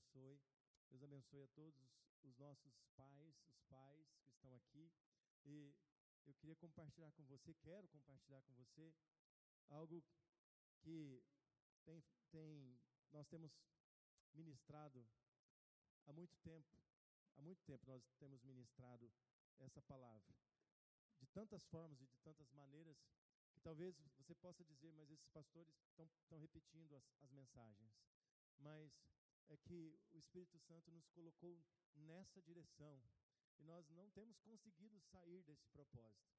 abençoe. Deus abençoe a todos os nossos pais, os pais que estão aqui. E eu queria compartilhar com você, quero compartilhar com você algo que tem, tem, nós temos ministrado há muito tempo. Há muito tempo nós temos ministrado essa palavra. De tantas formas e de tantas maneiras que talvez você possa dizer, mas esses pastores estão repetindo as, as mensagens. Mas é que o Espírito Santo nos colocou nessa direção e nós não temos conseguido sair desse propósito,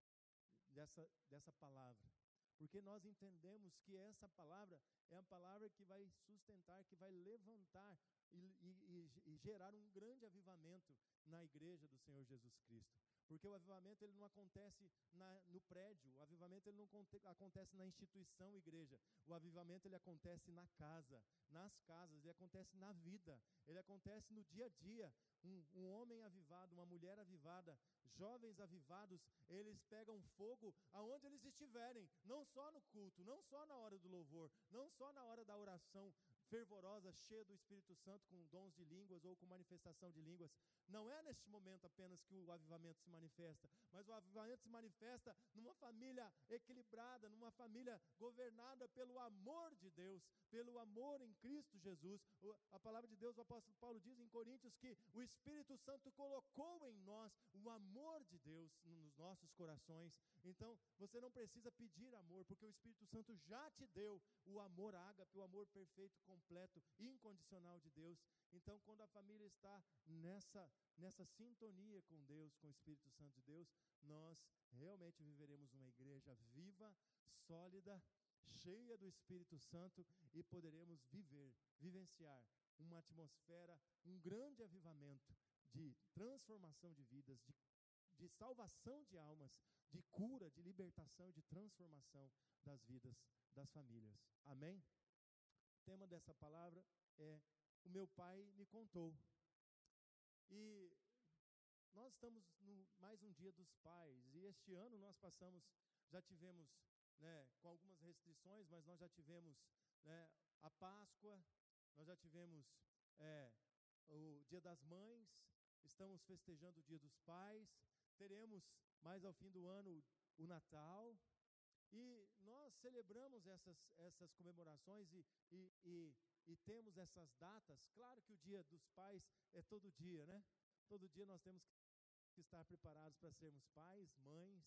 dessa, dessa palavra. Porque nós entendemos que essa palavra é a palavra que vai sustentar, que vai levantar e, e, e, gerar um grande avivamento na igreja do Senhor Jesus Cristo. Porque o avivamento ele não acontece na, no prédio, o avivamento ele não acontece na instituição igreja. O avivamento ele acontece na casa, nas casas, ele acontece na vida, ele acontece no dia a dia. Um, um homem avivado, uma mulher avivada, jovens avivados, eles pegam fogo aonde eles estiverem, não só no culto, não só na hora do louvor, não só na hora da oração, fervorosa, cheia do Espírito Santo, com dons de línguas ou com manifestação de línguas. Não é neste momento apenas que o avivamento se manifesta, mas o avivamento se manifesta numa família equilibrada, numa família governada pelo amor de Deus, pelo amor em Cristo Jesus. A palavra de Deus, o apóstolo Paulo diz em Coríntios que o Espírito Santo colocou em nós o amor de Deus nos nossos corações. Então, você não precisa pedir amor, porque o Espírito Santo já te deu o amor ágape, o amor perfeito, completo, incondicional de Deus. Então, quando a família está nessa, nessa sintonia com Deus, com o Espírito Santo de Deus, nós realmente viveremos uma igreja viva, sólida, cheia do Espírito Santo e poderemos viver, vivenciar uma atmosfera, um grande avivamento de transformação de vidas, de, de salvação de almas, de cura, de libertação, de transformação das vidas das famílias. Amém? O tema dessa palavra é O meu pai me contou. E nós estamos no mais um dia dos pais, e este ano nós passamos, já tivemos, né, com algumas restrições, mas nós já tivemos né, a Páscoa, nós já tivemos é, o Dia das Mães, estamos festejando o Dia dos Pais, teremos mais ao fim do ano o Natal, e nós celebramos essas, essas comemorações e, e, e, e, temos essas datas. Claro que o dia dos pais é todo dia, né? Todo dia nós temos que estar preparados para sermos pais, mães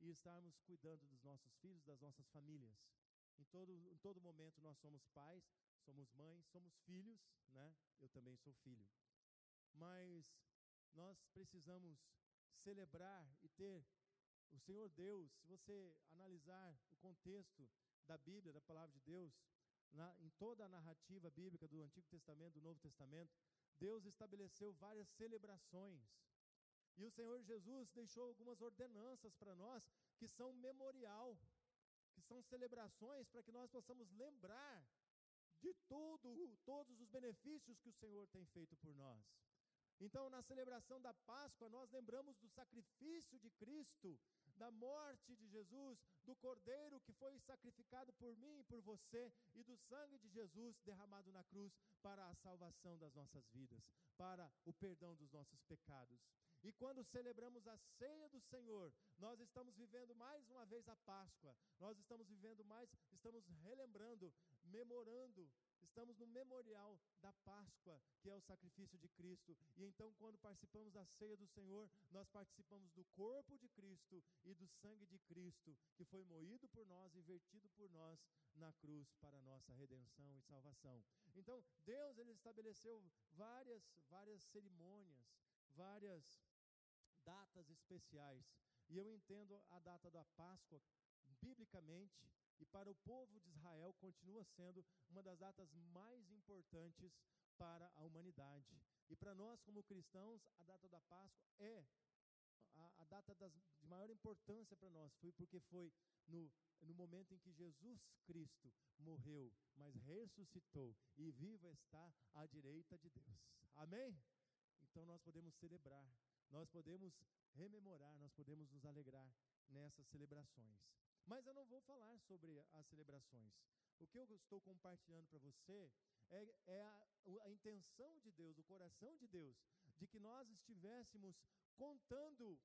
e estarmos cuidando dos nossos filhos, das nossas famílias. Em todo, em todo momento nós somos pais, somos mães, somos filhos, né? Eu também sou filho. Mas nós precisamos celebrar e ter o Senhor Deus, se você analisar o contexto da Bíblia, da palavra de Deus, na, em toda a narrativa bíblica do Antigo Testamento, do Novo Testamento, Deus estabeleceu várias celebrações. E o Senhor Jesus deixou algumas ordenanças para nós que são memorial, que são celebrações para que nós possamos lembrar de tudo, todos os benefícios que o Senhor tem feito por nós. Então, na celebração da Páscoa, nós lembramos do sacrifício de Cristo da morte de Jesus, do cordeiro que foi sacrificado por mim e por você, e do sangue de Jesus derramado na cruz para a salvação das nossas vidas, para o perdão dos nossos pecados. E quando celebramos a ceia do Senhor, nós estamos vivendo mais uma vez a Páscoa, nós estamos vivendo mais, estamos relembrando, memorando Estamos no memorial da Páscoa, que é o sacrifício de Cristo. E então, quando participamos da ceia do Senhor, nós participamos do corpo de Cristo e do sangue de Cristo, que foi moído por nós e vertido por nós na cruz para a nossa redenção e salvação. Então, Deus ele estabeleceu várias, várias cerimônias, várias datas especiais. E eu entendo a data da Páscoa biblicamente e para o povo de Israel continua sendo uma das datas mais importantes para a humanidade. E para nós, como cristãos, a data da Páscoa é a, a data das, de maior importância para nós, foi porque foi no, no momento em que Jesus Cristo morreu, mas ressuscitou e vivo está à direita de Deus. Amém? Então nós podemos celebrar, nós podemos rememorar, nós podemos nos alegrar nessas celebrações. Mas eu não vou falar sobre as celebrações. O que eu estou compartilhando para você é, é a, a intenção de Deus, o coração de Deus, de que nós estivéssemos contando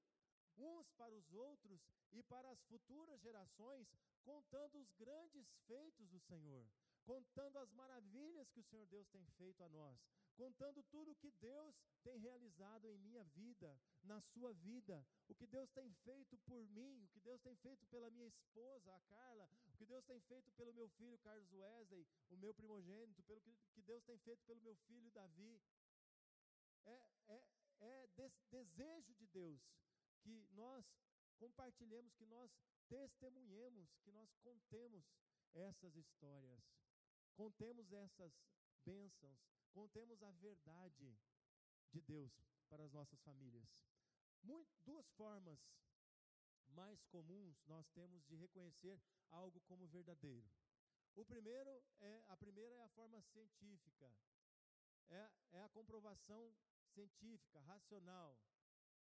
uns para os outros e para as futuras gerações, contando os grandes feitos do Senhor, contando as maravilhas que o Senhor Deus tem feito a nós, contando tudo o que Deus tem realizado em minha vida, na sua vida, o que Deus tem feito por mim, o que Deus tem feito pela minha esposa, a Carla, o que Deus tem feito pelo meu filho Carlos Wesley, o meu primogênito, pelo que, Deus tem feito pelo meu filho Davi. É, é, é des, desejo de Deus que nós compartilhemos, que nós testemunhemos, que nós contemos essas histórias, contemos essas bênçãos, contemos a verdade de Deus para as nossas famílias. Muito, duas formas mais comuns nós temos de reconhecer algo como verdadeiro. O primeiro é a primeira é a forma científica, é, é a comprovação científica, racional.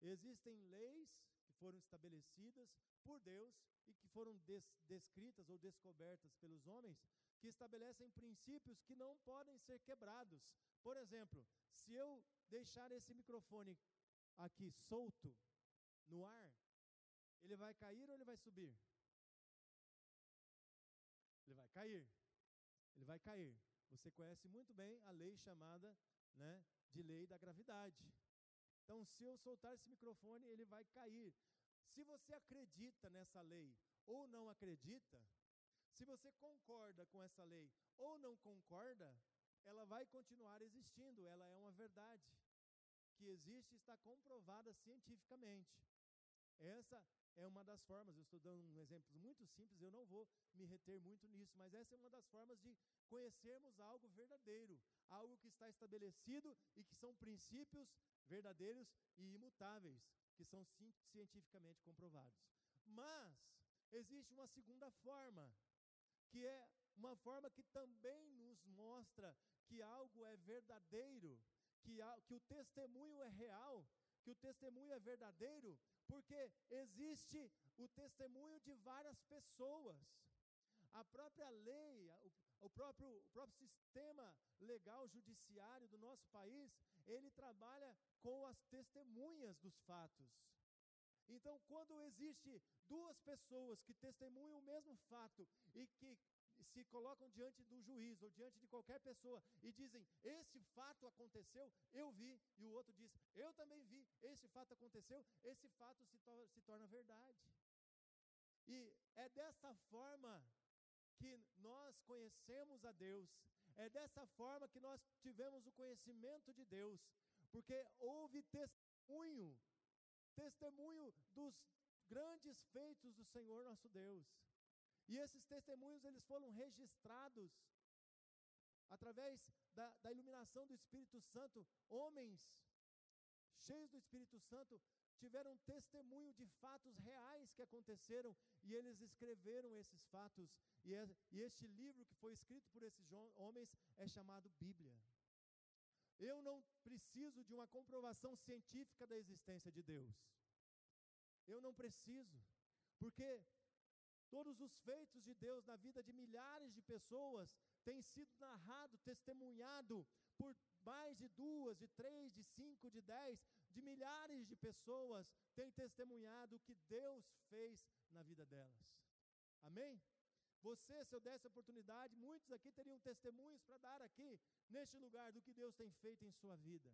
Existem leis que foram estabelecidas por Deus e que foram des, descritas ou descobertas pelos homens que estabelecem princípios que não podem ser quebrados. Por exemplo, se eu deixar esse microfone aqui solto no ar, ele vai cair ou ele vai subir? Ele vai cair. Ele vai cair. Você conhece muito bem a lei chamada, né, de lei da gravidade. Então, se eu soltar esse microfone, ele vai cair. Se você acredita nessa lei ou não acredita, se você concorda com essa lei ou não concorda, ela vai continuar existindo, ela é uma verdade que existe e está comprovada cientificamente. Essa é uma das formas, eu estou dando um exemplo muito simples, eu não vou me reter muito nisso, mas essa é uma das formas de conhecermos algo verdadeiro, algo que está estabelecido e que são princípios verdadeiros e imutáveis, que são cientificamente comprovados. Mas existe uma segunda forma, que é uma forma que também nos mostra que algo é verdadeiro, que, que o testemunho é real, que o testemunho é verdadeiro, porque existe o testemunho de várias pessoas. A própria lei, o, o, próprio, o próprio sistema legal judiciário do nosso país, ele trabalha com as testemunhas dos fatos. Então, quando existe duas pessoas que testemunham o mesmo fato e que se colocam diante do juiz ou diante de qualquer pessoa e dizem: Esse fato aconteceu, eu vi, e o outro diz: Eu também vi, esse fato aconteceu, esse fato se, se torna verdade. E é dessa forma que nós conhecemos a Deus, é dessa forma que nós tivemos o conhecimento de Deus, porque houve testemunho, testemunho dos grandes feitos do Senhor nosso Deus. E esses testemunhos eles foram registrados através da, da iluminação do Espírito Santo. Homens cheios do Espírito Santo tiveram testemunho de fatos reais que aconteceram e eles escreveram esses fatos. E, é, e este livro que foi escrito por esses homens é chamado Bíblia. Eu não preciso de uma comprovação científica da existência de Deus. Eu não preciso, porque Todos os feitos de Deus na vida de milhares de pessoas têm sido narrado, testemunhado por mais de duas, de três, de cinco, de dez, de milhares de pessoas têm testemunhado o que Deus fez na vida delas. Amém? Você, se eu desse a oportunidade, muitos aqui teriam testemunhos para dar aqui, neste lugar, do que Deus tem feito em sua vida.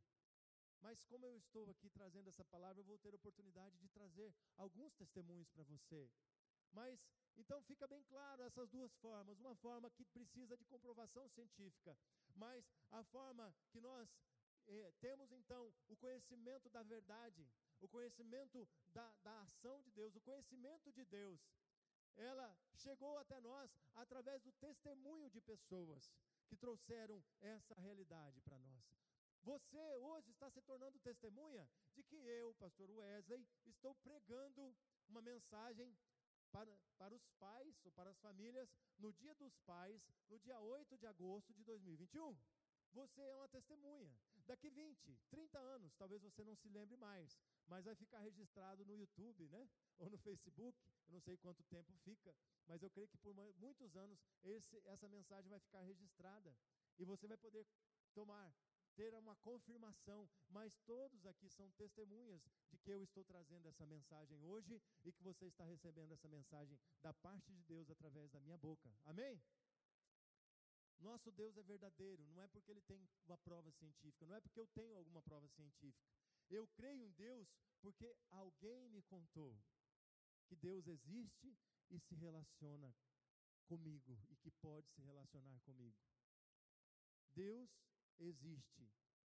Mas como eu estou aqui trazendo essa palavra, eu vou ter a oportunidade de trazer alguns testemunhos para você. Mas então fica bem claro essas duas formas, uma forma que precisa de comprovação científica, mas a forma que nós eh, temos então o conhecimento da verdade, o conhecimento da, da ação de Deus, o conhecimento de Deus, ela chegou até nós através do testemunho de pessoas que trouxeram essa realidade para nós. Você hoje está se tornando testemunha de que eu, pastor Wesley, estou pregando uma mensagem para, para os pais ou para as famílias no dia dos pais, no dia 8 de agosto de 2021. Você é uma testemunha. Daqui 20, 30 anos, talvez você não se lembre mais, mas vai ficar registrado no YouTube, né? Ou no Facebook, eu não sei quanto tempo fica, mas eu creio que por muitos anos esse, essa mensagem vai ficar registrada. e você vai poder tomar, ter uma confirmação, mas todos aqui são testemunhas de que eu estou trazendo essa mensagem hoje e que você está recebendo essa mensagem da parte de Deus através da minha boca. Amém? Nosso Deus é verdadeiro, não é porque ele tem uma prova científica, não é porque eu tenho alguma prova científica. Eu creio em Deus porque alguém me contou que Deus existe e se relaciona comigo e que pode se relacionar comigo. Deus existe.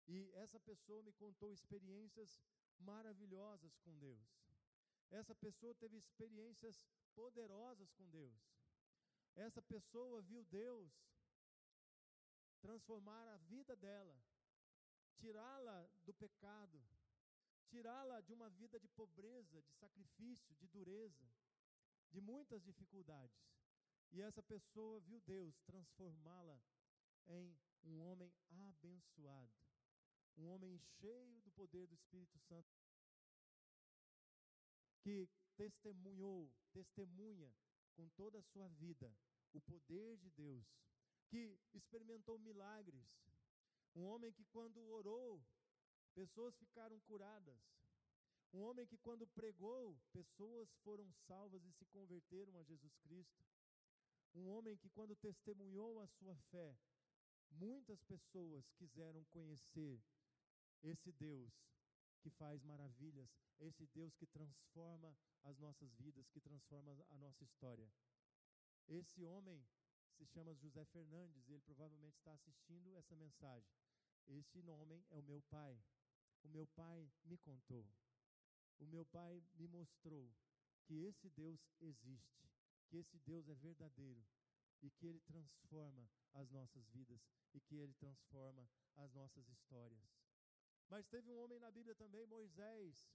E essa pessoa me contou experiências maravilhosas com Deus. Essa pessoa teve experiências poderosas com Deus. Essa pessoa viu Deus transformar a vida dela, tirá-la do pecado, tirá-la de uma vida de pobreza, de sacrifício, de dureza, de muitas dificuldades. E essa pessoa viu Deus transformá-la em um homem abençoado, um homem cheio do poder do Espírito Santo, que testemunhou, testemunha com toda a sua vida o poder de Deus, que experimentou milagres. Um homem que, quando orou, pessoas ficaram curadas. Um homem que, quando pregou, pessoas foram salvas e se converteram a Jesus Cristo. Um homem que, quando testemunhou a sua fé, muitas pessoas quiseram conhecer esse Deus que faz maravilhas, esse Deus que transforma as nossas vidas, que transforma a nossa história. Esse homem se chama José Fernandes e ele provavelmente está assistindo essa mensagem. Esse homem é o meu pai. O meu pai me contou. O meu pai me mostrou que esse Deus existe, que esse Deus é verdadeiro e que ele transforma as nossas vidas e que ele transforma as nossas histórias. Mas teve um homem na Bíblia também, Moisés,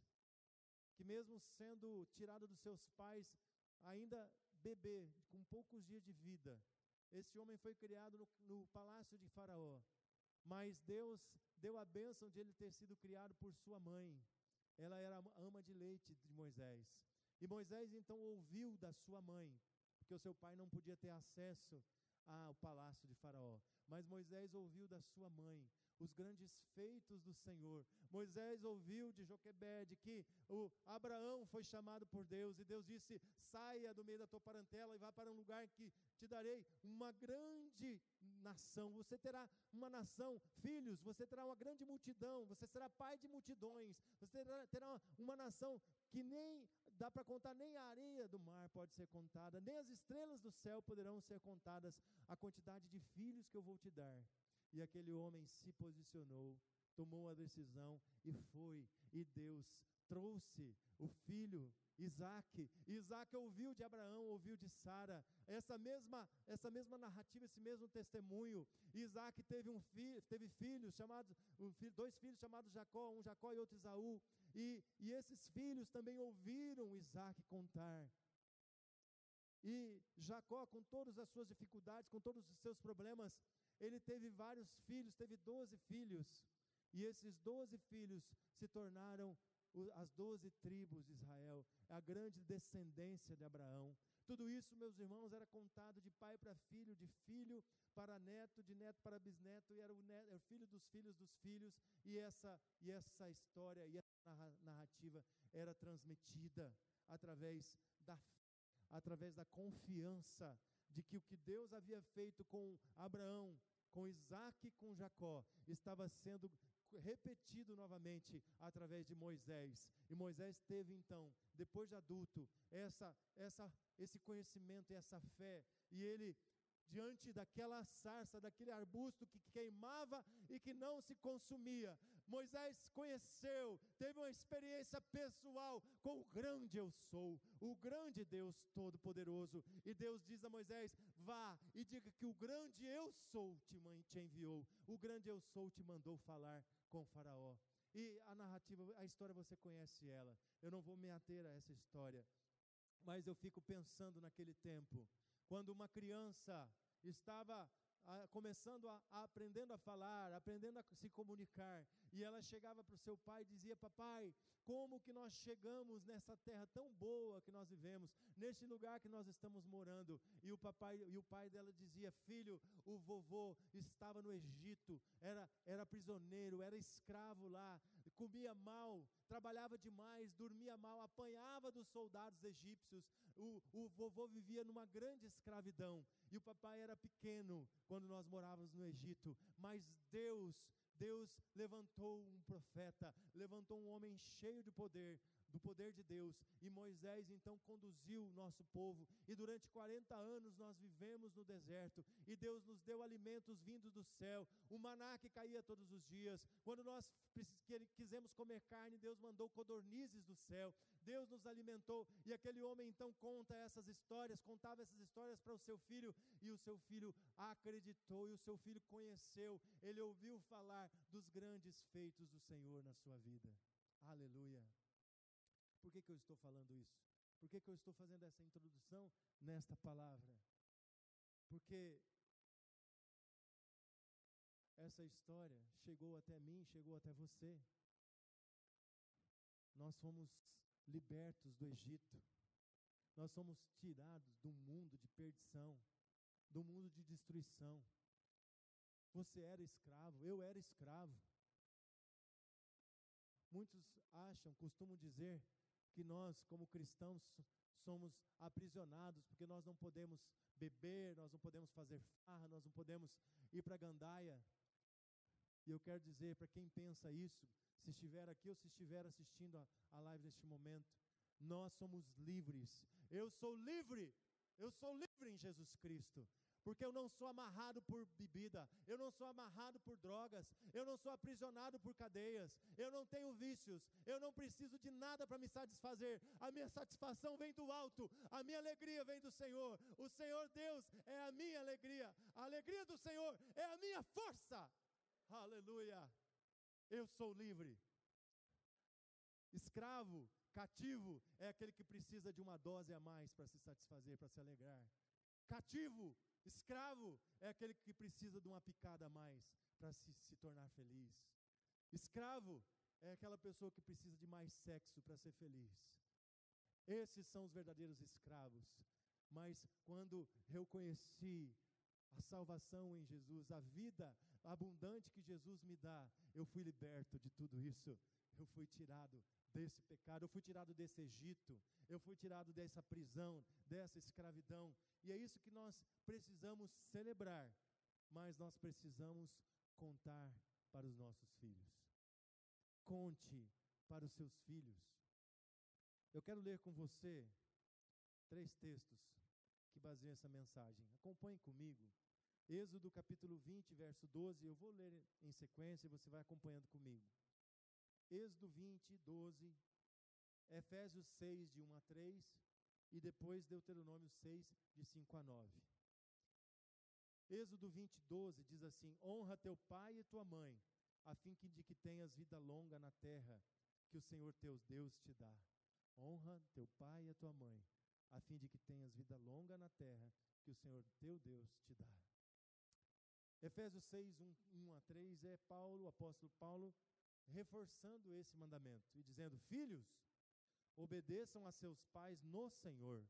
que mesmo sendo tirado dos seus pais, ainda bebê, com poucos dias de vida, esse homem foi criado no, no palácio de Faraó. Mas Deus deu a bênção de ele ter sido criado por sua mãe. Ela era ama de leite de Moisés. E Moisés então ouviu da sua mãe, porque o seu pai não podia ter acesso ao palácio de Faraó. Mas Moisés ouviu da sua mãe os grandes feitos do Senhor. Moisés ouviu de Joquebede que o Abraão foi chamado por Deus e Deus disse: "Saia do meio da tua parentela e vá para um lugar que te darei uma grande nação. Você terá uma nação, filhos, você terá uma grande multidão, você será pai de multidões. Você terá, terá uma nação que nem dá para contar, nem a areia do mar pode ser contada, nem as estrelas do céu poderão ser contadas a quantidade de filhos que eu vou te dar. E aquele homem se posicionou, tomou a decisão e foi. E Deus trouxe o filho Isaac. Isaac ouviu de Abraão, ouviu de Sara. Essa mesma, essa mesma narrativa, esse mesmo testemunho. Isaac teve um filho, teve filhos chamados, um filho, dois filhos chamados Jacó, um Jacó e outro Isaú. E, e esses filhos também ouviram Isaac contar. E Jacó, com todas as suas dificuldades, com todos os seus problemas, ele teve vários filhos, teve doze filhos. E esses doze filhos se tornaram as doze tribos de Israel, a grande descendência de Abraão. Tudo isso, meus irmãos, era contado de pai para filho, de filho para neto, de neto para bisneto, e era o, neto, era o filho dos filhos dos filhos, e essa, e essa história e essa narrativa era transmitida através da através da confiança de que o que Deus havia feito com Abraão, com Isaac e com Jacó, estava sendo repetido novamente através de Moisés. E Moisés teve então, depois de adulto, essa, essa, esse conhecimento e essa fé, e ele diante daquela sarça, daquele arbusto que queimava e que não se consumia. Moisés conheceu, teve uma experiência pessoal com o grande eu sou, o grande Deus Todo-Poderoso. E Deus diz a Moisés: vá e diga que o grande eu sou te, te enviou, o grande eu sou te mandou falar com Faraó. E a narrativa, a história você conhece ela. Eu não vou me ater a essa história. Mas eu fico pensando naquele tempo, quando uma criança estava a, começando a, a, aprendendo a falar, aprendendo a se comunicar. E ela chegava para o seu pai e dizia: Papai, como que nós chegamos nessa terra tão boa que nós vivemos, neste lugar que nós estamos morando? E o papai e o pai dela dizia: Filho, o vovô estava no Egito, era, era prisioneiro, era escravo lá, comia mal, trabalhava demais, dormia mal, apanhava dos soldados egípcios. O, o vovô vivia numa grande escravidão e o papai era pequeno quando nós morávamos no Egito, mas Deus Deus levantou um profeta, levantou um homem cheio de poder, do poder de Deus, e Moisés então conduziu o nosso povo, e durante 40 anos nós vivemos no deserto, e Deus nos deu alimentos vindos do céu, o maná que caía todos os dias. Quando nós quisemos comer carne, Deus mandou codornizes do céu, Deus nos alimentou, e aquele homem então conta essas histórias, contava essas histórias para o seu filho, e o seu filho acreditou, e o seu filho conheceu, ele ouviu falar dos grandes feitos do Senhor na sua vida. Aleluia. Por que, que eu estou falando isso? Por que, que eu estou fazendo essa introdução nesta palavra? Porque essa história chegou até mim, chegou até você. Nós fomos libertos do Egito. Nós somos tirados do mundo de perdição, do mundo de destruição. Você era escravo, eu era escravo. Muitos acham, costumam dizer que nós, como cristãos, somos aprisionados, porque nós não podemos beber, nós não podemos fazer farra, nós não podemos ir para Gandaia. E eu quero dizer para quem pensa isso, se estiver aqui ou se estiver assistindo a, a live neste momento, nós somos livres. Eu sou livre, eu sou livre em Jesus Cristo porque eu não sou amarrado por bebida, eu não sou amarrado por drogas, eu não sou aprisionado por cadeias, eu não tenho vícios, eu não preciso de nada para me satisfazer, a minha satisfação vem do alto, a minha alegria vem do Senhor, o Senhor Deus é a minha alegria, a alegria do Senhor é a minha força, aleluia, eu sou livre. Escravo, cativo, é aquele que precisa de uma dose a mais para se satisfazer, para se alegrar. Cativo, Escravo é aquele que precisa de uma picada a mais para se, se tornar feliz. Escravo é aquela pessoa que precisa de mais sexo para ser feliz. Esses são os verdadeiros escravos. Mas quando eu conheci a salvação em Jesus, a vida abundante que Jesus me dá, eu fui liberto de tudo isso. Eu fui tirado desse pecado, eu fui tirado desse Egito, eu fui tirado dessa prisão, dessa escravidão. E é isso que nós precisamos celebrar, mas nós precisamos contar para os nossos filhos. Conte para os seus filhos. Eu quero ler com você três textos que baseiam essa mensagem. Acompanhe comigo. Êxodo capítulo 20, verso 12. Eu vou ler em sequência e você vai acompanhando comigo. Êxodo 20, 12. Efésios 6, de 1 a 3. E depois Deuteronômio 6, de 5 a 9. Êxodo 20, 12 diz assim: Honra teu pai e tua mãe, a fim de que tenhas vida longa na terra que o Senhor teu Deus te dá. Honra teu pai e tua mãe, a fim de que tenhas vida longa na terra que o Senhor teu Deus te dá. Efésios 6, 1, 1 a 3 é Paulo, o apóstolo Paulo, reforçando esse mandamento e dizendo: Filhos, obedeçam a seus pais no Senhor,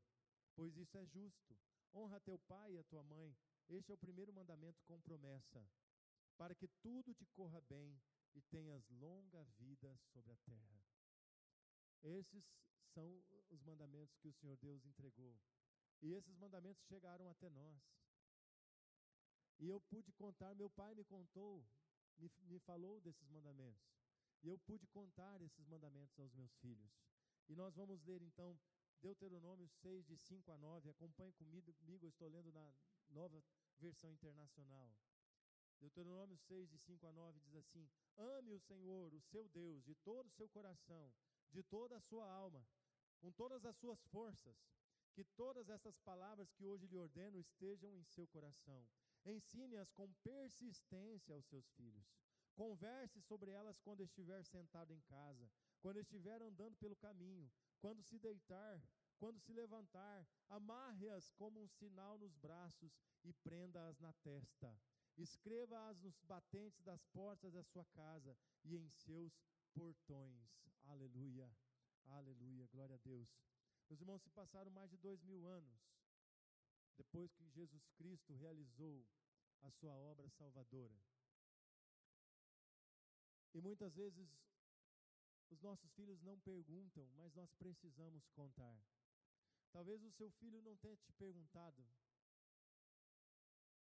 pois isso é justo. Honra teu pai e a tua mãe, este é o primeiro mandamento com promessa, para que tudo te corra bem e tenhas longa vida sobre a terra. Esses são os mandamentos que o Senhor Deus entregou. E esses mandamentos chegaram até nós. E eu pude contar, meu pai me contou, me, me falou desses mandamentos. E eu pude contar esses mandamentos aos meus filhos. E nós vamos ler então Deuteronômio 6, de 5 a 9. Acompanhe comigo, eu estou lendo na nova versão internacional. Deuteronômio 6, de 5 a 9 diz assim: Ame o Senhor, o seu Deus, de todo o seu coração, de toda a sua alma, com todas as suas forças. Que todas essas palavras que hoje lhe ordeno estejam em seu coração. Ensine-as com persistência aos seus filhos. Converse sobre elas quando estiver sentado em casa, quando estiver andando pelo caminho, quando se deitar, quando se levantar, amarre-as como um sinal nos braços e prenda-as na testa. Escreva-as nos batentes das portas da sua casa e em seus portões. Aleluia, aleluia, glória a Deus. Meus irmãos, se passaram mais de dois mil anos depois que Jesus Cristo realizou a sua obra salvadora. E muitas vezes os nossos filhos não perguntam, mas nós precisamos contar. Talvez o seu filho não tenha te perguntado.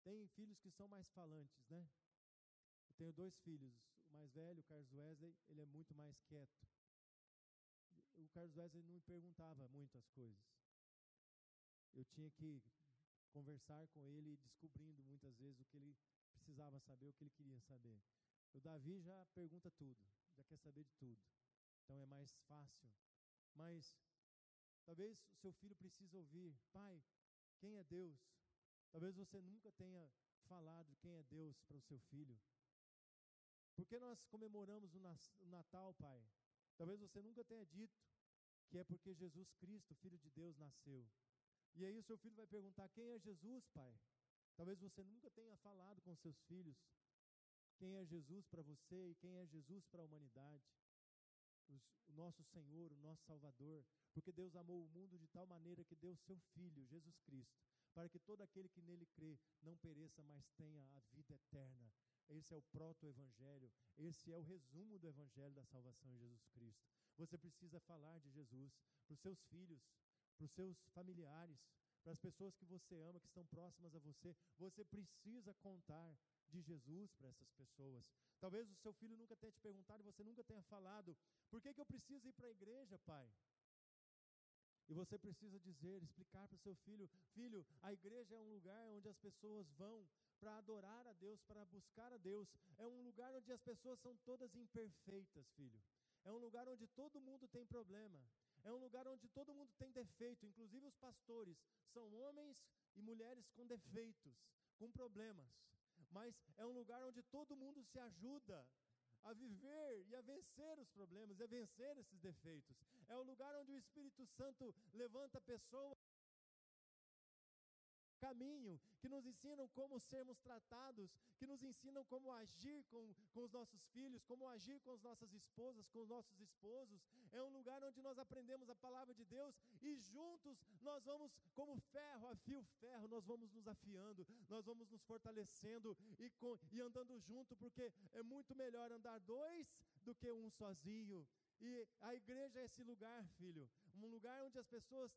Tem filhos que são mais falantes, né? Eu tenho dois filhos. O mais velho, o Carlos Wesley, ele é muito mais quieto. O Carlos Wesley não me perguntava muitas coisas. Eu tinha que conversar com ele, descobrindo muitas vezes o que ele precisava saber, o que ele queria saber. O Davi já pergunta tudo, já quer saber de tudo. Então é mais fácil. Mas talvez o seu filho precise ouvir, pai, quem é Deus? Talvez você nunca tenha falado quem é Deus para o seu filho. Por que nós comemoramos o Natal, pai? Talvez você nunca tenha dito que é porque Jesus Cristo, Filho de Deus, nasceu. E aí o seu filho vai perguntar: quem é Jesus, pai? Talvez você nunca tenha falado com seus filhos quem é Jesus para você e quem é Jesus para a humanidade. O nosso Senhor, o nosso Salvador, porque Deus amou o mundo de tal maneira que deu seu Filho, Jesus Cristo, para que todo aquele que nele crê não pereça, mas tenha a vida eterna. Esse é o proto-evangelho, esse é o resumo do evangelho da salvação em Jesus Cristo. Você precisa falar de Jesus para os seus filhos, para os seus familiares, para as pessoas que você ama, que estão próximas a você. Você precisa contar de Jesus para essas pessoas. Talvez o seu filho nunca tenha te perguntado e você nunca tenha falado: por que, que eu preciso ir para a igreja, pai? E você precisa dizer, explicar para o seu filho: filho, a igreja é um lugar onde as pessoas vão para adorar a Deus, para buscar a Deus. É um lugar onde as pessoas são todas imperfeitas, filho. É um lugar onde todo mundo tem problema. É um lugar onde todo mundo tem defeito, inclusive os pastores são homens e mulheres com defeitos, com problemas. Mas é um lugar onde todo mundo se ajuda a viver e a vencer os problemas, e a vencer esses defeitos. É um lugar onde o Espírito Santo levanta pessoas caminho, que nos ensinam como sermos tratados, que nos ensinam como agir com, com os nossos filhos, como agir com as nossas esposas, com os nossos esposos. É um lugar onde nós aprendemos a palavra de Deus e juntos nós vamos, como ferro afia o ferro, nós vamos nos afiando, nós vamos nos fortalecendo e, com, e andando junto, porque é muito melhor andar dois do que um sozinho. E a igreja é esse lugar, filho, um lugar onde as pessoas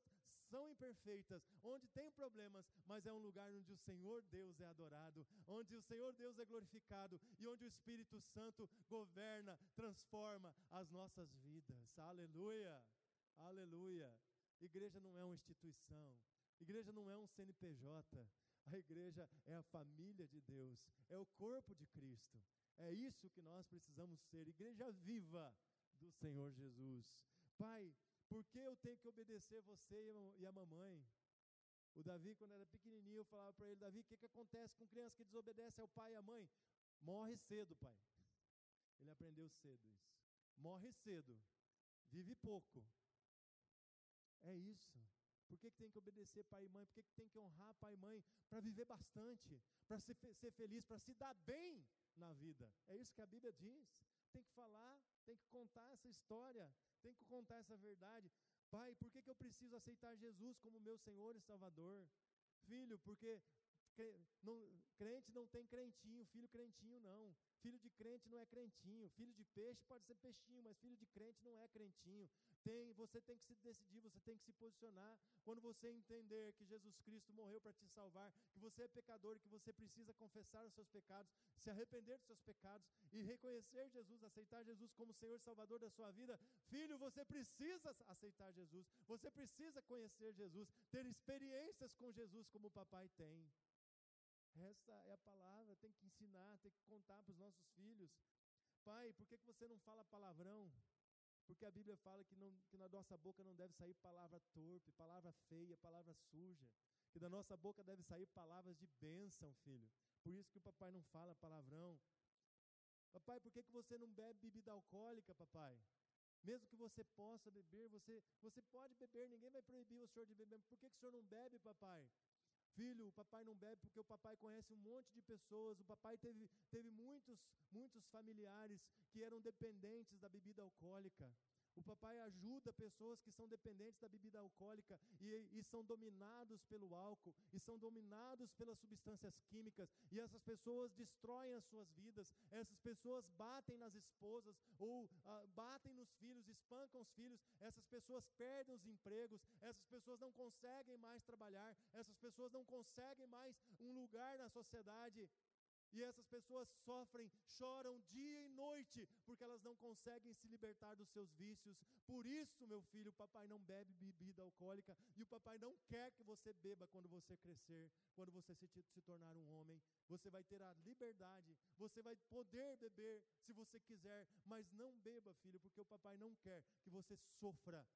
são imperfeitas, onde tem problemas, mas é um lugar onde o Senhor Deus é adorado, onde o Senhor Deus é glorificado e onde o Espírito Santo governa, transforma as nossas vidas. Aleluia! Aleluia! Igreja não é uma instituição, igreja não é um CNPJ, a igreja é a família de Deus, é o corpo de Cristo. É isso que nós precisamos ser, igreja viva do Senhor Jesus. Pai, por que eu tenho que obedecer você e a mamãe? O Davi, quando era pequenininho, eu falava para ele: Davi, o que, que acontece com criança que desobedece ao pai e à mãe? Morre cedo, pai. Ele aprendeu cedo isso. Morre cedo, vive pouco. É isso. Por que, que tem que obedecer pai e mãe? Por que, que tem que honrar pai e mãe? Para viver bastante, para ser, ser feliz, para se dar bem na vida. É isso que a Bíblia diz. Tem que falar, tem que contar essa história, tem que contar essa verdade. Pai, por que, que eu preciso aceitar Jesus como meu Senhor e Salvador? Filho, porque não, crente não tem crentinho, filho crentinho não. Filho de crente não é crentinho. Filho de peixe pode ser peixinho, mas filho de crente não é crentinho. Tem, você tem que se decidir, você tem que se posicionar. Quando você entender que Jesus Cristo morreu para te salvar, que você é pecador, que você precisa confessar os seus pecados, se arrepender dos seus pecados e reconhecer Jesus, aceitar Jesus como Senhor e Salvador da sua vida, filho, você precisa aceitar Jesus. Você precisa conhecer Jesus, ter experiências com Jesus como o papai tem. Essa é a palavra, tem que ensinar, tem que contar para os nossos filhos. Pai, por que, que você não fala palavrão? Porque a Bíblia fala que, não, que na nossa boca não deve sair palavra torpe, palavra feia, palavra suja. Que da nossa boca deve sair palavras de bênção, filho. Por isso que o papai não fala palavrão. Papai, por que, que você não bebe bebida alcoólica, papai? Mesmo que você possa beber, você, você pode beber, ninguém vai proibir o senhor de beber. Por que, que o senhor não bebe, papai? Filho, o papai não bebe porque o papai conhece um monte de pessoas. O papai teve, teve muitos, muitos familiares que eram dependentes da bebida alcoólica. O papai ajuda pessoas que são dependentes da bebida alcoólica e, e, são dominados pelo álcool, e são dominados pelas substâncias químicas, e essas pessoas destroem as suas vidas, essas pessoas batem nas esposas, ou ah, batem nos filhos, espancam os filhos, essas pessoas perdem os empregos, essas pessoas não conseguem mais trabalhar, essas pessoas não conseguem mais um lugar na sociedade. E essas pessoas sofrem, choram dia e noite, porque elas não conseguem se libertar dos seus vícios. Por isso, meu filho, o papai não bebe bebida alcoólica e o papai não quer que você beba quando você crescer, quando você se, se tornar um homem. Você vai ter a liberdade, você vai poder beber se você quiser, mas não beba, filho, porque o papai não quer que você sofra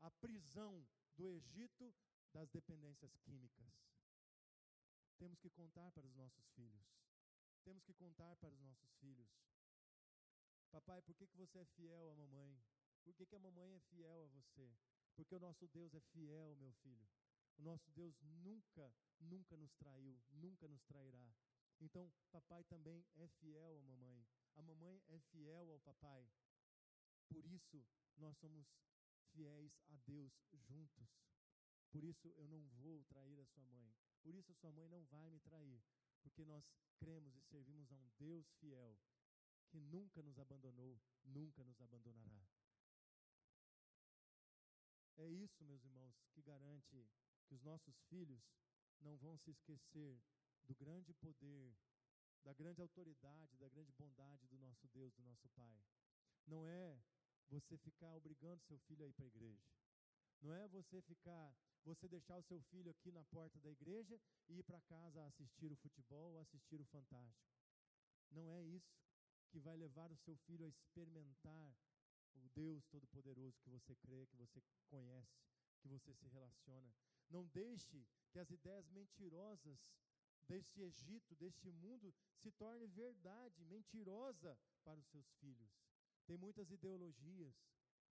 a prisão do Egito das dependências químicas. Temos que contar para os nossos filhos temos que contar para os nossos filhos. Papai, por que, que você é fiel à mamãe? Por que, que a mamãe é fiel a você? Porque o nosso Deus é fiel, meu filho. O nosso Deus nunca, nunca nos traiu, nunca nos trairá. Então, papai também é fiel à mamãe. A mamãe é fiel ao papai. Por isso, nós somos fiéis a Deus juntos. Por isso, eu não vou trair a sua mãe. Por isso, a sua mãe não vai me trair porque nós cremos e servimos a um Deus fiel que nunca nos abandonou, nunca nos abandonará. É isso, meus irmãos, que garante que os nossos filhos não vão se esquecer do grande poder, da grande autoridade, da grande bondade do nosso Deus, do nosso Pai. Não é você ficar obrigando seu filho a ir para a igreja. Não é você ficar você deixar o seu filho aqui na porta da igreja e ir para casa assistir o futebol ou assistir o Fantástico. Não é isso que vai levar o seu filho a experimentar o Deus Todo-Poderoso que você crê, que você conhece, que você se relaciona. Não deixe que as ideias mentirosas deste Egito, deste mundo, se torne verdade, mentirosa para os seus filhos. Tem muitas ideologias,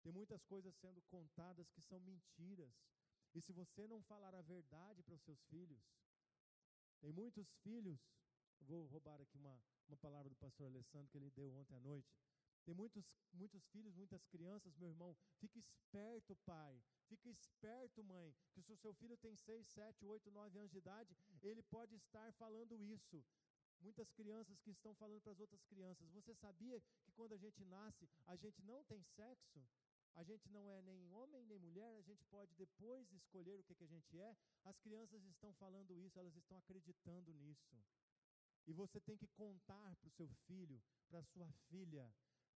tem muitas coisas sendo contadas que são mentiras. E se você não falar a verdade para os seus filhos, tem muitos filhos, vou roubar aqui uma, uma palavra do pastor Alessandro que ele deu ontem à noite. Tem muitos, muitos filhos, muitas crianças, meu irmão. Fique esperto, pai. Fique esperto, mãe. Que se o seu filho tem 6, 7, 8, 9 anos de idade, ele pode estar falando isso. Muitas crianças que estão falando para as outras crianças. Você sabia que quando a gente nasce, a gente não tem sexo? A gente não é nem homem nem mulher, a gente pode depois escolher o que, que a gente é. As crianças estão falando isso, elas estão acreditando nisso. E você tem que contar para o seu filho, para sua filha,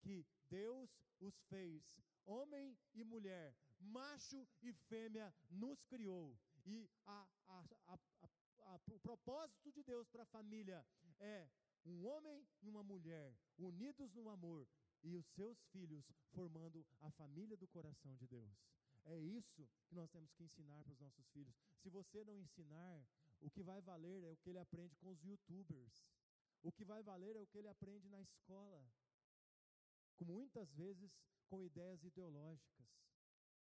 que Deus os fez homem e mulher, macho e fêmea, nos criou. E a, a, a, o propósito de Deus para a família é um homem e uma mulher unidos no amor, e os seus filhos formando a família do coração de Deus. É isso que nós temos que ensinar para os nossos filhos. Se você não ensinar, o que vai valer é o que ele aprende com os youtubers. O que vai valer é o que ele aprende na escola. Com muitas vezes com ideias ideológicas,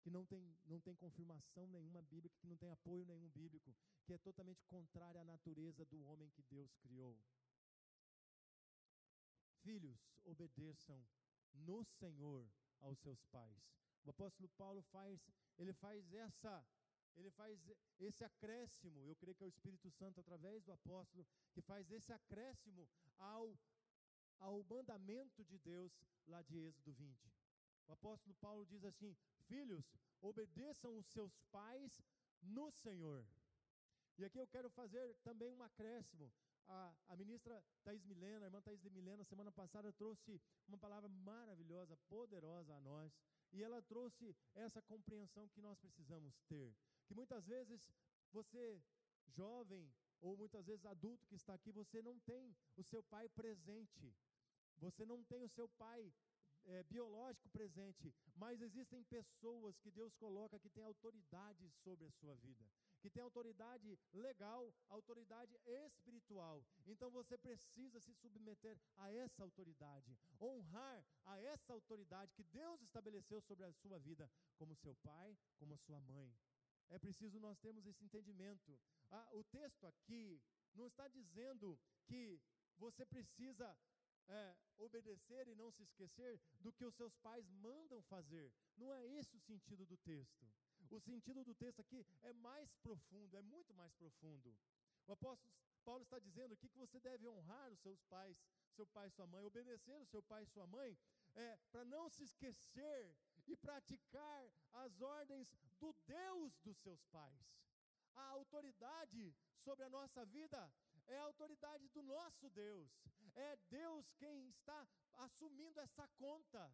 que não tem, não tem confirmação nenhuma bíblica, que não tem apoio nenhum bíblico, que é totalmente contrária à natureza do homem que Deus criou. Filhos, obedeçam no Senhor aos seus pais. O apóstolo Paulo faz, ele faz essa, ele faz esse acréscimo, eu creio que é o Espírito Santo através do apóstolo que faz esse acréscimo ao ao mandamento de Deus lá de Êxodo 20. O apóstolo Paulo diz assim: Filhos, obedeçam os seus pais no Senhor. E aqui eu quero fazer também um acréscimo a, a ministra Thais Milena, a irmã Thais Milena, semana passada trouxe uma palavra maravilhosa, poderosa a nós. E ela trouxe essa compreensão que nós precisamos ter. Que muitas vezes você, jovem, ou muitas vezes adulto que está aqui, você não tem o seu pai presente. Você não tem o seu pai é, biológico presente, mas existem pessoas que Deus coloca que têm autoridade sobre a sua vida, que tem autoridade legal, autoridade espiritual. Então você precisa se submeter a essa autoridade, honrar a essa autoridade que Deus estabeleceu sobre a sua vida, como seu pai, como sua mãe. É preciso nós termos esse entendimento. Ah, o texto aqui não está dizendo que você precisa é, obedecer e não se esquecer do que os seus pais mandam fazer. Não é esse o sentido do texto. O sentido do texto aqui é mais profundo, é muito mais profundo. O apóstolo Paulo está dizendo aqui que você deve honrar os seus pais, seu pai e sua mãe, obedecer o seu pai e sua mãe, é, para não se esquecer e praticar as ordens do Deus dos seus pais. A autoridade sobre a nossa vida é a autoridade do nosso Deus. É Deus quem está assumindo essa conta.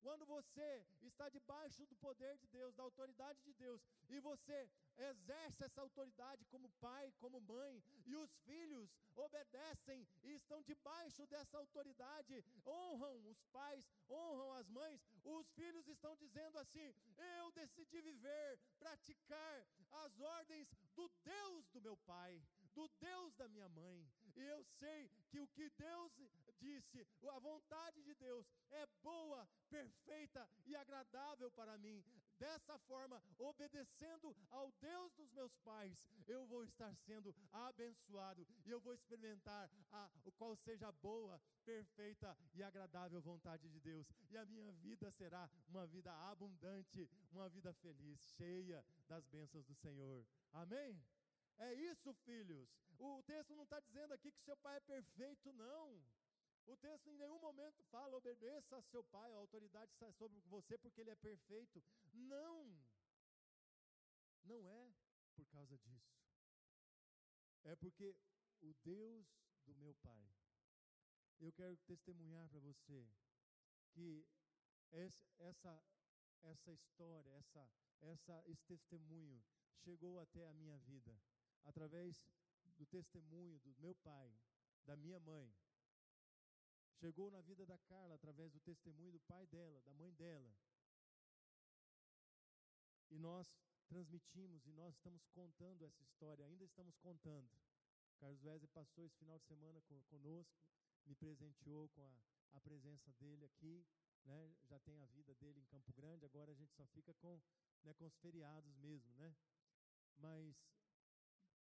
Quando você está debaixo do poder de Deus, da autoridade de Deus, e você exerce essa autoridade como pai, como mãe, e os filhos obedecem e estão debaixo dessa autoridade, honram os pais, honram as mães, os filhos estão dizendo assim: eu decidi viver, praticar as ordens do Deus do meu pai, do Deus da minha mãe, e eu sei que o que Deus disse, a vontade de Deus é boa, perfeita e agradável para mim. Dessa forma, obedecendo ao Deus dos meus pais, eu vou estar sendo abençoado e eu vou experimentar a, qual seja a boa, perfeita e agradável vontade de Deus. E a minha vida será uma vida abundante, uma vida feliz, cheia das bênçãos do Senhor. Amém? É isso, filhos. O texto não está dizendo aqui que seu pai é perfeito, não. O texto em nenhum momento fala, obedeça a seu pai, a autoridade está sobre você porque ele é perfeito. Não! Não é por causa disso. É porque o Deus do meu pai, eu quero testemunhar para você que essa, essa história, essa, essa, esse testemunho chegou até a minha vida através do testemunho do meu pai, da minha mãe, Chegou na vida da Carla através do testemunho do pai dela, da mãe dela. E nós transmitimos e nós estamos contando essa história, ainda estamos contando. Carlos Wesley passou esse final de semana conosco, me presenteou com a, a presença dele aqui, né? já tem a vida dele em Campo Grande, agora a gente só fica com, né, com os feriados mesmo, né? Mas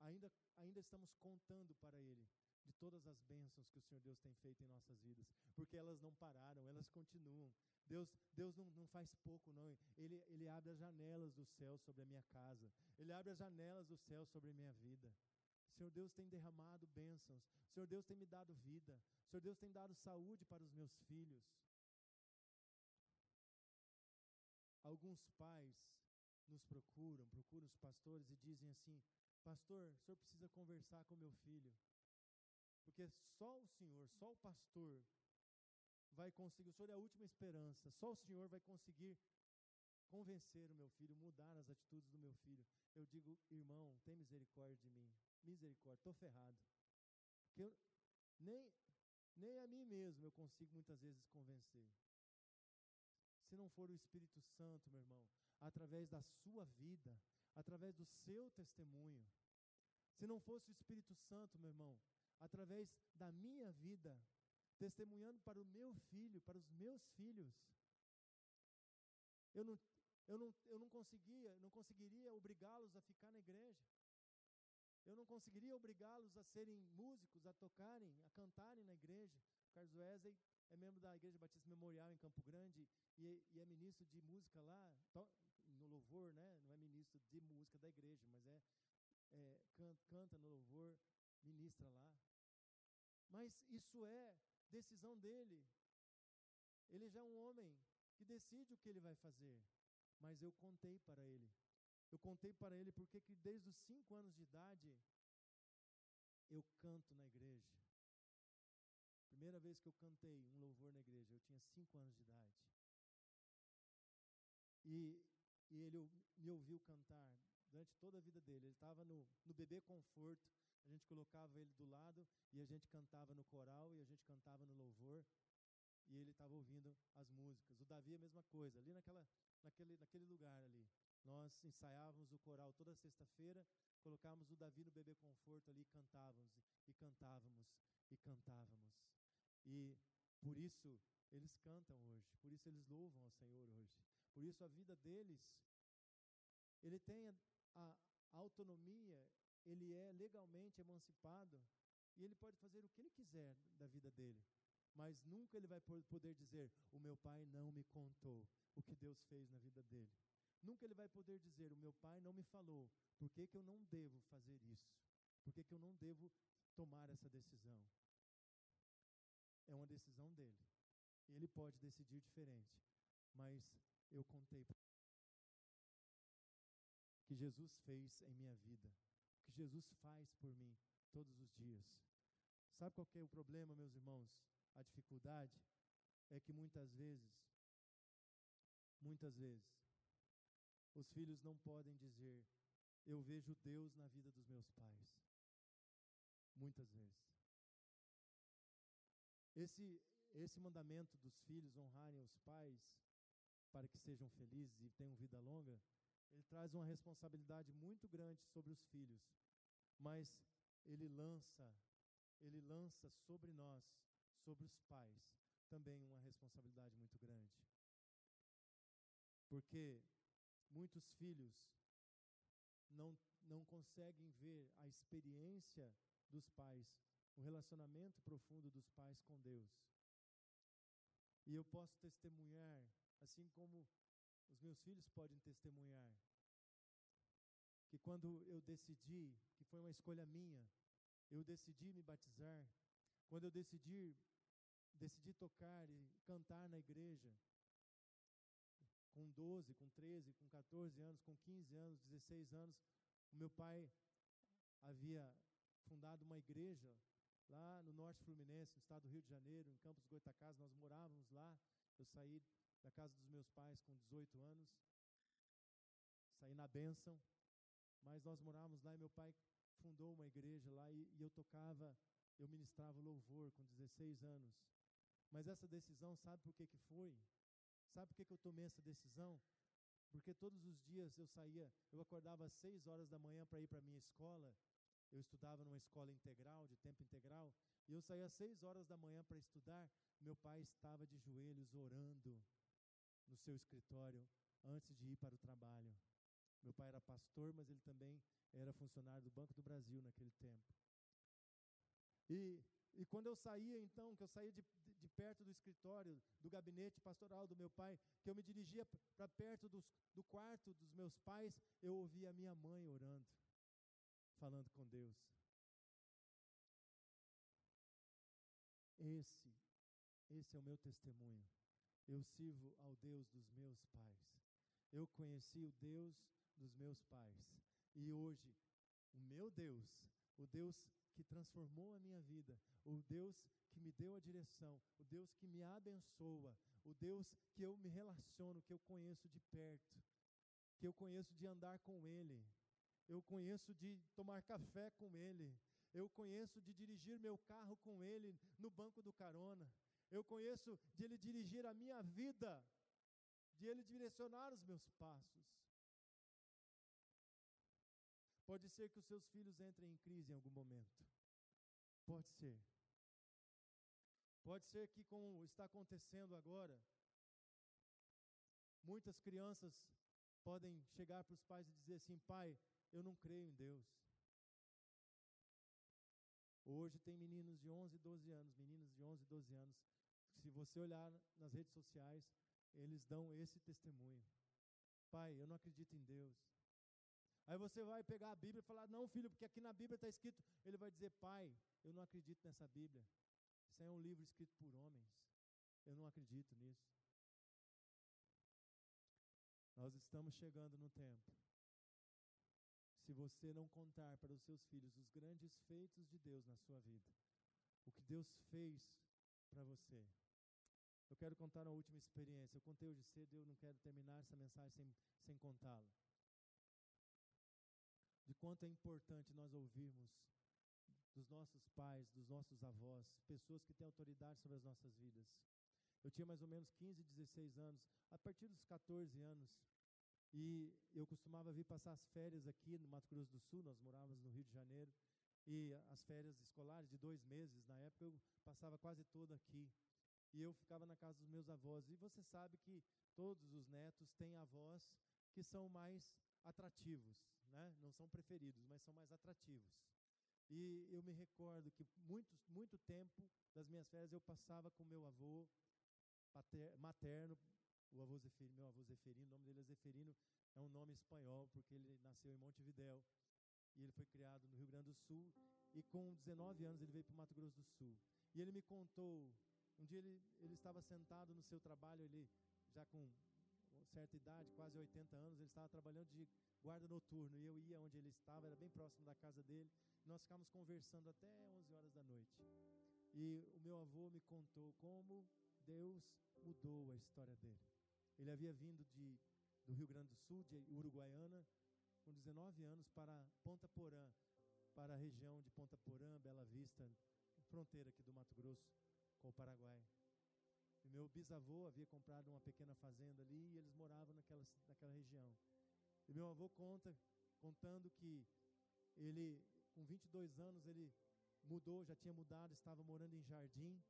ainda, ainda estamos contando para ele de todas as bênçãos que o Senhor Deus tem feito em nossas vidas, porque elas não pararam, elas continuam. Deus, Deus não, não faz pouco, não. Ele, ele abre as janelas do céu sobre a minha casa, Ele abre as janelas do céu sobre a minha vida. O Senhor Deus tem derramado bênçãos, o Senhor Deus tem me dado vida, o Senhor Deus tem dado saúde para os meus filhos. Alguns pais nos procuram, procuram os pastores e dizem assim: Pastor, o senhor precisa conversar com meu filho. Porque só o Senhor, só o pastor vai conseguir, o Senhor é a última esperança, só o Senhor vai conseguir convencer o meu filho, mudar as atitudes do meu filho. Eu digo, irmão, tem misericórdia de mim, misericórdia, estou ferrado. Porque eu, nem, nem a mim mesmo eu consigo muitas vezes convencer. Se não for o Espírito Santo, meu irmão, através da sua vida, através do seu testemunho, se não fosse o Espírito Santo, meu irmão, através da minha vida, testemunhando para o meu filho, para os meus filhos. Eu não, eu não, eu não conseguia, não conseguiria obrigá-los a ficar na igreja. Eu não conseguiria obrigá-los a serem músicos, a tocarem, a cantarem na igreja. O Carlos Wesley é membro da Igreja Batista Memorial em Campo Grande e, e é ministro de música lá, to, no louvor, né? Não é ministro de música da igreja, mas é, é can, canta no louvor, ministra lá. Mas isso é decisão dele. Ele já é um homem que decide o que ele vai fazer. Mas eu contei para ele. Eu contei para ele porque que desde os cinco anos de idade eu canto na igreja. Primeira vez que eu cantei um louvor na igreja, eu tinha cinco anos de idade. E, e ele me ouviu cantar durante toda a vida dele. Ele estava no, no bebê conforto, a gente colocava ele do lado e a gente cantava no coral e a gente cantava no louvor e ele estava ouvindo as músicas. O Davi a mesma coisa, ali naquela, naquele, naquele lugar ali. Nós ensaiávamos o coral toda sexta-feira colocávamos o Davi no bebê conforto ali, cantávamos e cantávamos e cantávamos. E por isso eles cantam hoje, por isso eles louvam ao Senhor hoje. Por isso a vida deles, ele tem a, a autonomia, ele é legalmente emancipado e ele pode fazer o que ele quiser da vida dele. Mas nunca ele vai poder dizer: O meu pai não me contou o que Deus fez na vida dele. Nunca ele vai poder dizer: O meu pai não me falou. Por que, que eu não devo fazer isso? Por que, que eu não devo tomar essa decisão? É uma decisão dele. Ele pode decidir diferente. Mas eu contei que Jesus fez em minha vida, que Jesus faz por mim todos os dias. Sabe qual é o problema, meus irmãos? A dificuldade é que muitas vezes, muitas vezes, os filhos não podem dizer: Eu vejo Deus na vida dos meus pais. Muitas vezes. Esse, esse mandamento dos filhos honrarem os pais para que sejam felizes e tenham vida longa, ele traz uma responsabilidade muito grande sobre os filhos, mas ele lança, ele lança sobre nós, sobre os pais, também uma responsabilidade muito grande. Porque muitos filhos não, não conseguem ver a experiência dos pais, o relacionamento profundo dos pais com Deus. E eu posso testemunhar, assim como os meus filhos podem testemunhar, que quando eu decidi, que foi uma escolha minha, eu decidi me batizar, quando eu decidi decidi tocar e cantar na igreja, com 12, com 13, com 14 anos, com 15 anos, 16 anos, o meu pai havia fundado uma igreja lá no norte fluminense, no estado do Rio de Janeiro, em Campos Goitacás, nós morávamos lá. Eu saí da casa dos meus pais com 18 anos, saí na bênção, mas nós morávamos lá e meu pai fundou uma igreja lá e, e eu tocava, eu ministrava louvor com 16 anos. Mas essa decisão, sabe por que, que foi? Sabe por que, que eu tomei essa decisão? Porque todos os dias eu saía, eu acordava às 6 horas da manhã para ir para a minha escola. Eu estudava numa escola integral, de tempo integral, e eu saía às 6 horas da manhã para estudar. Meu pai estava de joelhos orando no seu escritório antes de ir para o trabalho. Meu pai era pastor, mas ele também era funcionário do Banco do Brasil naquele tempo. E, e quando eu saía, então, que eu saía de, de, perto do escritório, do gabinete pastoral do meu pai, que eu me dirigia para perto dos, do quarto dos meus pais, eu ouvia a minha mãe orando, falando com Deus. Esse, esse é o meu testemunho. Eu sirvo ao Deus dos meus pais. Eu conheci o Deus dos meus pais. E hoje, o meu Deus, o Deus que transformou a minha vida, o Deus que me deu a direção, o Deus que me abençoa, o Deus que eu me relaciono, que eu conheço de perto, que eu conheço de andar com Ele, eu conheço de tomar café com Ele, eu conheço de dirigir meu carro com Ele no banco do carona, eu conheço de Ele dirigir a minha vida, de Ele direcionar os meus passos. Pode ser que os seus filhos entrem em crise em algum momento. Pode ser. Pode ser que, como está acontecendo agora, muitas crianças podem chegar para os pais e dizer assim: pai, eu não creio em Deus. Hoje tem meninos de 11, 12 anos, meninas de 11, 12 anos, se você olhar nas redes sociais, eles dão esse testemunho. Pai, eu não acredito em Deus. Aí você vai pegar a Bíblia e falar: Não, filho, porque aqui na Bíblia está escrito. Ele vai dizer: Pai, eu não acredito nessa Bíblia. Isso é um livro escrito por homens. Eu não acredito nisso. Nós estamos chegando no tempo. Se você não contar para os seus filhos os grandes feitos de Deus na sua vida, o que Deus fez para você. Eu quero contar uma última experiência. Eu contei hoje cedo eu não quero terminar essa mensagem sem, sem contá-la de quanto é importante nós ouvirmos dos nossos pais, dos nossos avós, pessoas que têm autoridade sobre as nossas vidas. Eu tinha mais ou menos 15, 16 anos. A partir dos 14 anos, E eu costumava vir passar as férias aqui no Mato Grosso do Sul, nós morávamos no Rio de Janeiro, e as férias escolares de dois meses, na época eu passava quase toda aqui. E eu ficava na casa dos meus avós. E você sabe que todos os netos têm avós que são mais atrativos, né? Não são preferidos, mas são mais atrativos. E eu me recordo que muito, muito tempo das minhas férias eu passava com meu avô materno, o avô Zeferino, meu avô Zeferino, o nome dele é Zeferino, é um nome espanhol, porque ele nasceu em Montevidéu. E ele foi criado no Rio Grande do Sul. E com 19 anos ele veio para o Mato Grosso do Sul. E ele me contou, um dia ele, ele estava sentado no seu trabalho, ele já com certa idade, quase 80 anos, ele estava trabalhando de guarda noturno. E eu ia onde ele estava, era bem próximo da casa dele. Nós ficávamos conversando até 11 horas da noite. E o meu avô me contou como Deus mudou a história dele. Ele havia vindo de, do Rio Grande do Sul, de Uruguaiana, com 19 anos, para Ponta Porã, para a região de Ponta Porã, Bela Vista, fronteira aqui do Mato Grosso com o Paraguai. Meu bisavô havia comprado uma pequena fazenda ali e eles moravam naquela, naquela região. E meu avô conta, contando que ele, com 22 anos, ele mudou, já tinha mudado, estava morando em Jardim.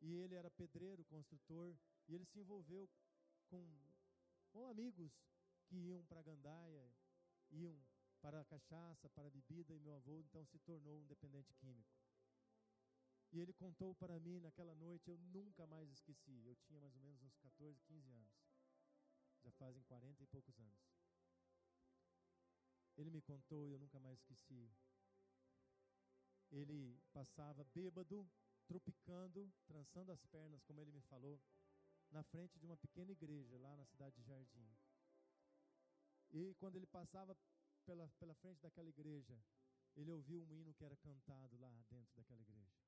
E ele era pedreiro, construtor, e ele se envolveu com, com amigos que iam para Gandaia, iam para a cachaça, para a bebida, e meu avô então se tornou um dependente químico. E ele contou para mim naquela noite, eu nunca mais esqueci. Eu tinha mais ou menos uns 14, 15 anos. Já fazem 40 e poucos anos. Ele me contou e eu nunca mais esqueci. Ele passava bêbado, tropicando, trançando as pernas, como ele me falou, na frente de uma pequena igreja lá na cidade de Jardim. E quando ele passava pela, pela frente daquela igreja, ele ouviu um hino que era cantado lá dentro daquela igreja.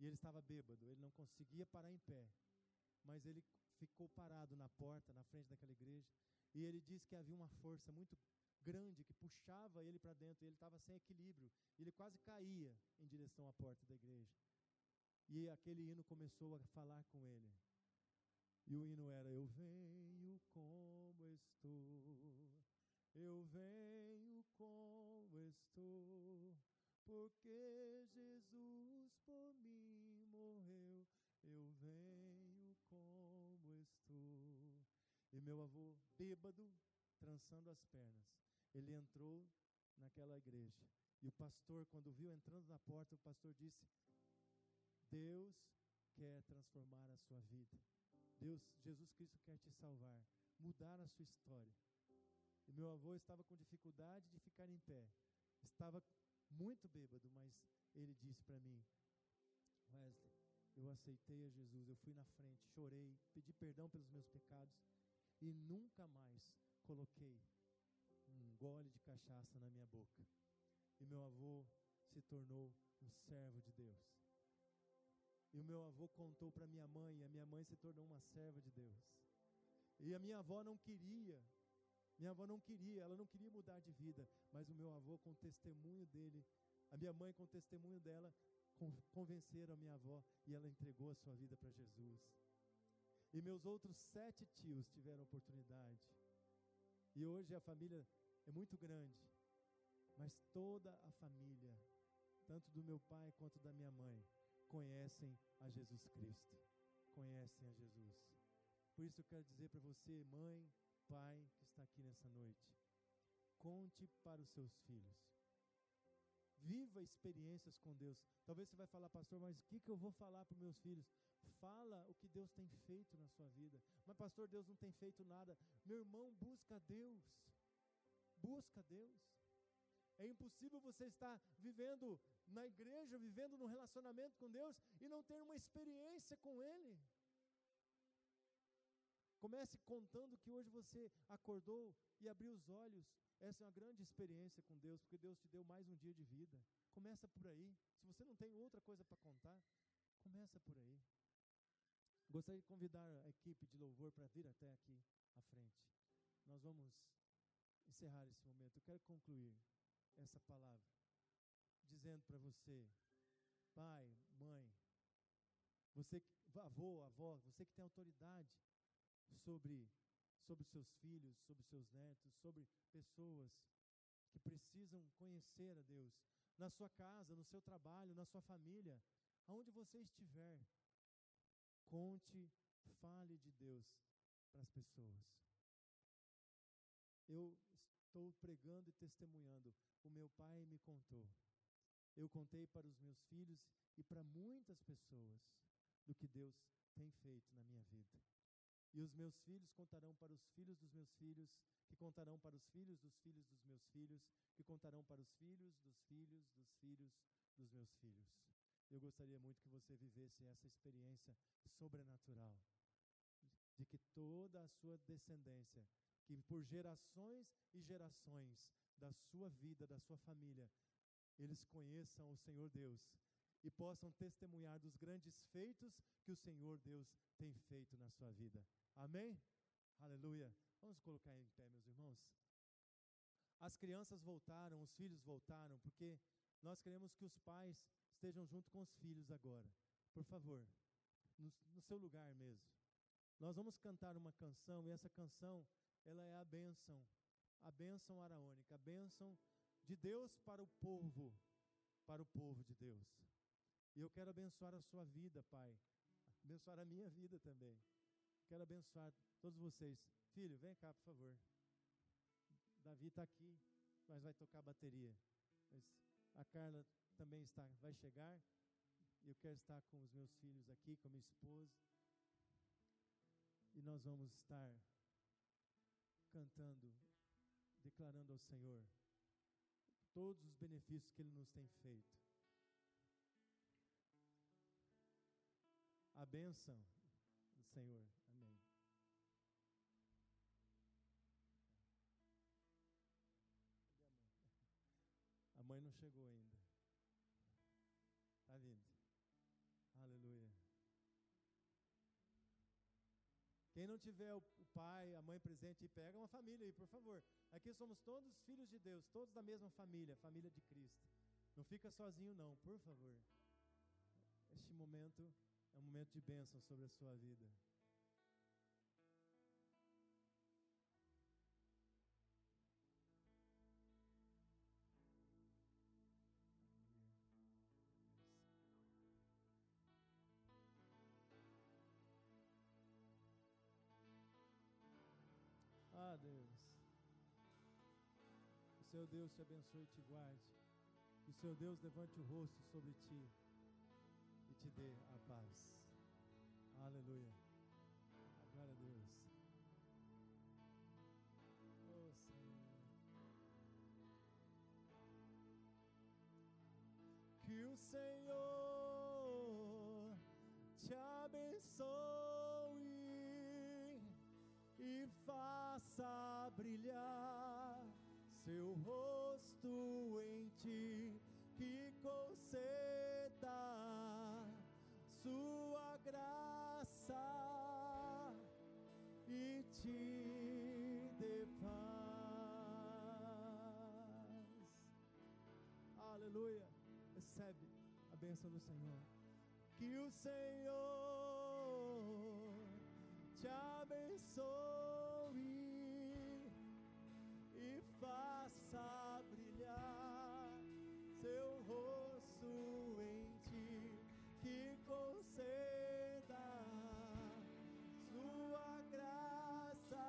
E ele estava bêbado, ele não conseguia parar em pé. Mas ele ficou parado na porta, na frente daquela igreja. E ele disse que havia uma força muito grande que puxava ele para dentro. E ele estava sem equilíbrio. Ele quase caía em direção à porta da igreja. E aquele hino começou a falar com ele. E o hino era: Eu venho como estou, eu venho como estou, porque Jesus por mim morreu. Eu venho como estou. E meu avô, bêbado, trançando as pernas, ele entrou naquela igreja. E o pastor, quando viu entrando na porta, o pastor disse: Deus quer transformar a sua vida. Deus, Jesus Cristo quer te salvar, mudar a sua história. E meu avô estava com dificuldade de ficar em pé. Estava muito bêbado, mas ele disse para mim: Wesley, eu aceitei a Jesus, eu fui na frente, chorei, pedi perdão pelos meus pecados e nunca mais coloquei um gole de cachaça na minha boca. E meu avô se tornou um servo de Deus. E o meu avô contou para minha mãe, e a minha mãe se tornou uma serva de Deus. E a minha avó não queria, minha avó não queria, ela não queria mudar de vida, mas o meu avô, com o testemunho dele, a minha mãe, com o testemunho dela, convenceram a minha avó e ela entregou a sua vida para Jesus. E meus outros sete tios tiveram oportunidade. E hoje a família é muito grande, mas toda a família, tanto do meu pai quanto da minha mãe, conhecem a Jesus Cristo, conhecem a Jesus. Por isso eu quero dizer para você, mãe, pai, está aqui nessa noite, conte para os seus filhos. Viva experiências com Deus. Talvez você vai falar, pastor, mas o que, que eu vou falar para os meus filhos? Fala o que Deus tem feito na sua vida. Mas, pastor, Deus não tem feito nada. Meu irmão, busca Deus. Busca Deus. É impossível você estar vivendo na igreja, vivendo num relacionamento com Deus e não ter uma experiência com Ele. Comece contando que hoje você acordou e abriu os olhos. Essa é uma grande experiência com Deus, porque Deus te deu mais um dia de vida. Começa por aí. Se você não tem outra coisa para contar, começa por aí. Gostaria de convidar a equipe de louvor para vir até aqui à frente. Nós vamos encerrar esse momento. Eu quero concluir essa palavra, dizendo para você, pai, mãe, você avô, avó, você que tem autoridade sobre sobre seus filhos, sobre seus netos, sobre pessoas que precisam conhecer a Deus. Na sua casa, no seu trabalho, na sua família, aonde você estiver, conte, fale de Deus para as pessoas. Eu estou pregando e testemunhando. O meu pai me contou. Eu contei para os meus filhos e para muitas pessoas do que Deus tem feito na minha vida. E os meus filhos contarão para os filhos dos meus filhos, que contarão para os filhos dos filhos dos meus filhos, que contarão para os filhos dos filhos dos filhos dos meus filhos. Eu gostaria muito que você vivesse essa experiência sobrenatural, de que toda a sua descendência, que por gerações e gerações da sua vida, da sua família, eles conheçam o Senhor Deus e possam testemunhar dos grandes feitos que o Senhor Deus tem feito na sua vida. Amém? Aleluia. Vamos colocar em pé, meus irmãos. As crianças voltaram, os filhos voltaram, porque nós queremos que os pais estejam junto com os filhos agora. Por favor, no, no seu lugar mesmo. Nós vamos cantar uma canção e essa canção, ela é a bênção, a bênção araônica, a bênção de Deus para o povo, para o povo de Deus. E eu quero abençoar a sua vida, Pai. Abençoar a minha vida também. Quero abençoar todos vocês. Filho, vem cá, por favor. Davi está aqui, mas vai tocar bateria. Mas a Carla também está, vai chegar. Eu quero estar com os meus filhos aqui, com a minha esposa. E nós vamos estar cantando, declarando ao Senhor todos os benefícios que Ele nos tem feito. A bênção do Senhor. Não chegou ainda. Está vindo. Aleluia. Quem não tiver o pai, a mãe presente, pega uma família aí, por favor. Aqui somos todos filhos de Deus, todos da mesma família, família de Cristo. Não fica sozinho, não, por favor. Este momento é um momento de bênção sobre a sua vida. Deus. Que o seu Deus te abençoe e te guarde. Que o seu Deus levante o rosto sobre ti e te dê a paz. Aleluia. Glória a Deus. Oh, Senhor. Que o Senhor te abençoe e faça brilhar seu rosto em ti, que conceda sua graça e te dê paz. Aleluia. Recebe a bênção do Senhor. Que o Senhor te abençoe e faça brilhar seu rosto em ti, que conceda sua graça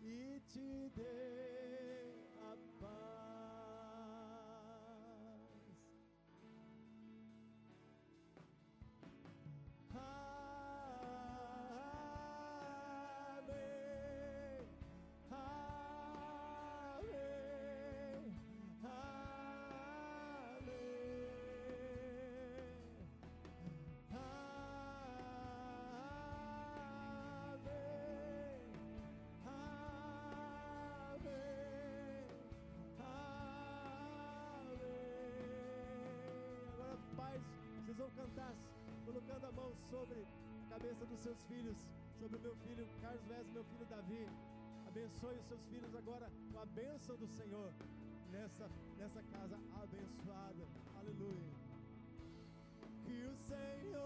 e te dê cabeça dos seus filhos, sobre o meu filho Carlos Vez, meu filho Davi. Abençoe os seus filhos agora com a bênção do Senhor nessa, nessa casa abençoada. Aleluia. Que o Senhor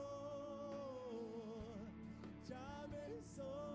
te abençoe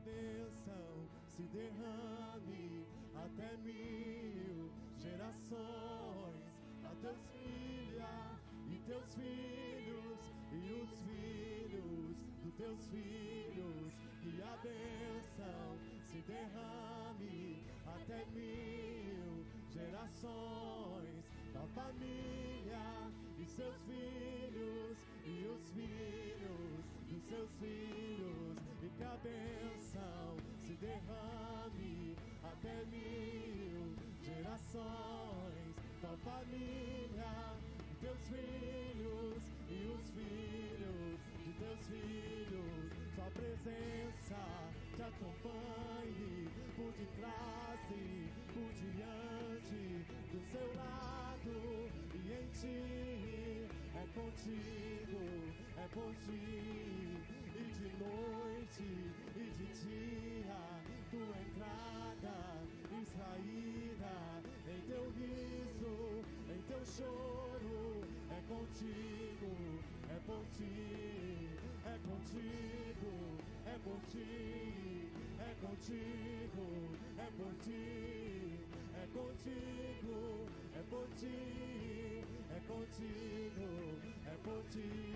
bênção se derrame até mil gerações. A teus filhos e teus filhos e os filhos dos teus filhos que a bênção se derrame até mil gerações. Da família e seus filhos e os filhos dos seus filhos e que a bênção se derrame até mil gerações. Da família teus filhos e os filhos de teus filhos. Sua presença te acompanhe por detrás e por diante. Do seu lado e em ti é contigo, é por ti. E de noite por ti, é contigo, é por ti, é contigo, é por ti, é contigo, é por ti.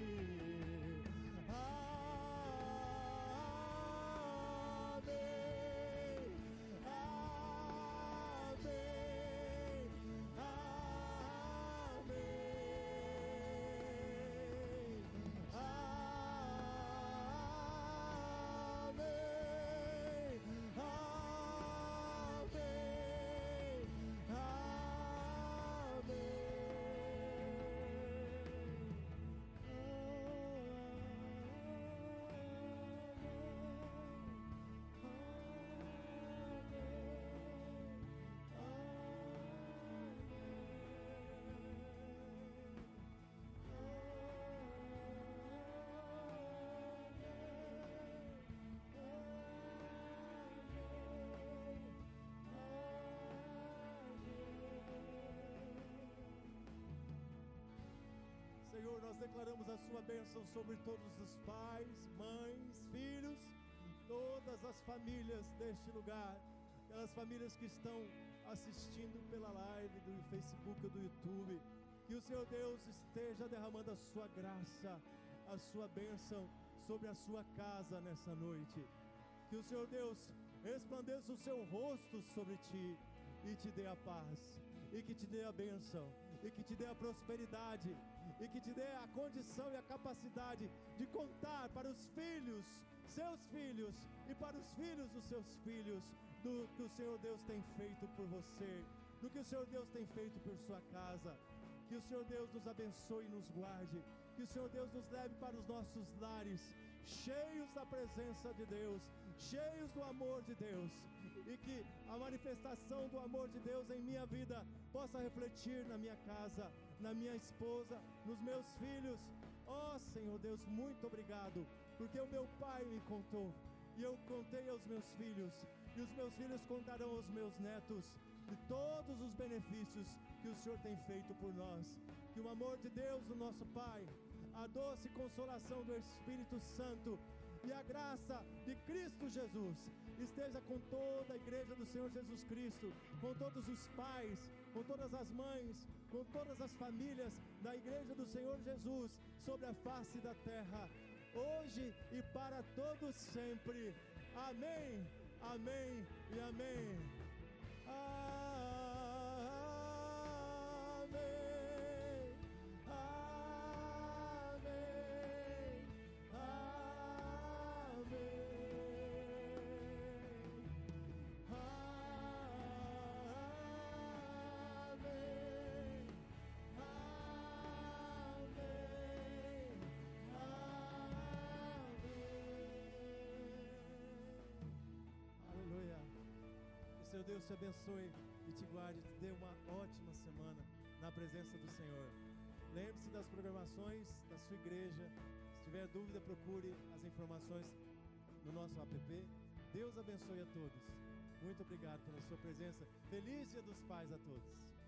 Senhor, nós declaramos a sua bênção sobre todos os pais, mães, filhos, todas as famílias deste lugar, aquelas famílias que estão assistindo pela live do Facebook do YouTube. Que o Senhor Deus esteja derramando a sua graça, a sua bênção sobre a sua casa nessa noite. Que o Senhor Deus resplandeça o seu rosto sobre ti e te dê a paz, e que te dê a bênção, e que te dê a prosperidade, e que te dê a condição e a capacidade de contar para os filhos, seus filhos, e para os filhos dos seus filhos, do que o Senhor Deus tem feito por você, do que o Senhor Deus tem feito por sua casa. Que o Senhor Deus nos abençoe e nos guarde. Que o Senhor Deus nos leve para os nossos lares, cheios da presença de Deus, cheios do amor de Deus. E que a manifestação do amor de Deus em minha vida possa refletir na minha casa, na minha esposa, nos meus filhos. Ó Senhor Deus, muito obrigado, porque o meu Pai me contou, e eu contei aos meus filhos, e os meus filhos contarão aos meus netos de todos os benefícios que o Senhor tem feito por nós. Que o amor de Deus, o nosso Pai, a doce consolação do Espírito Santo e a graça de Cristo Jesus esteja com toda a igreja do Senhor Jesus Cristo, com todos os pais, com todas as mães, com todas as famílias da igreja do Senhor Jesus sobre a face da terra, hoje e para todos sempre. Amém. Amém e amém. Amém. Senhor Deus te abençoe e te guarde, te dê uma ótima semana na presença do Senhor. Lembre-se das programações da sua igreja. Se tiver dúvida, procure as informações no nosso app. Deus abençoe a todos. Muito obrigado pela sua presença. Feliz Dia dos Pais a todos.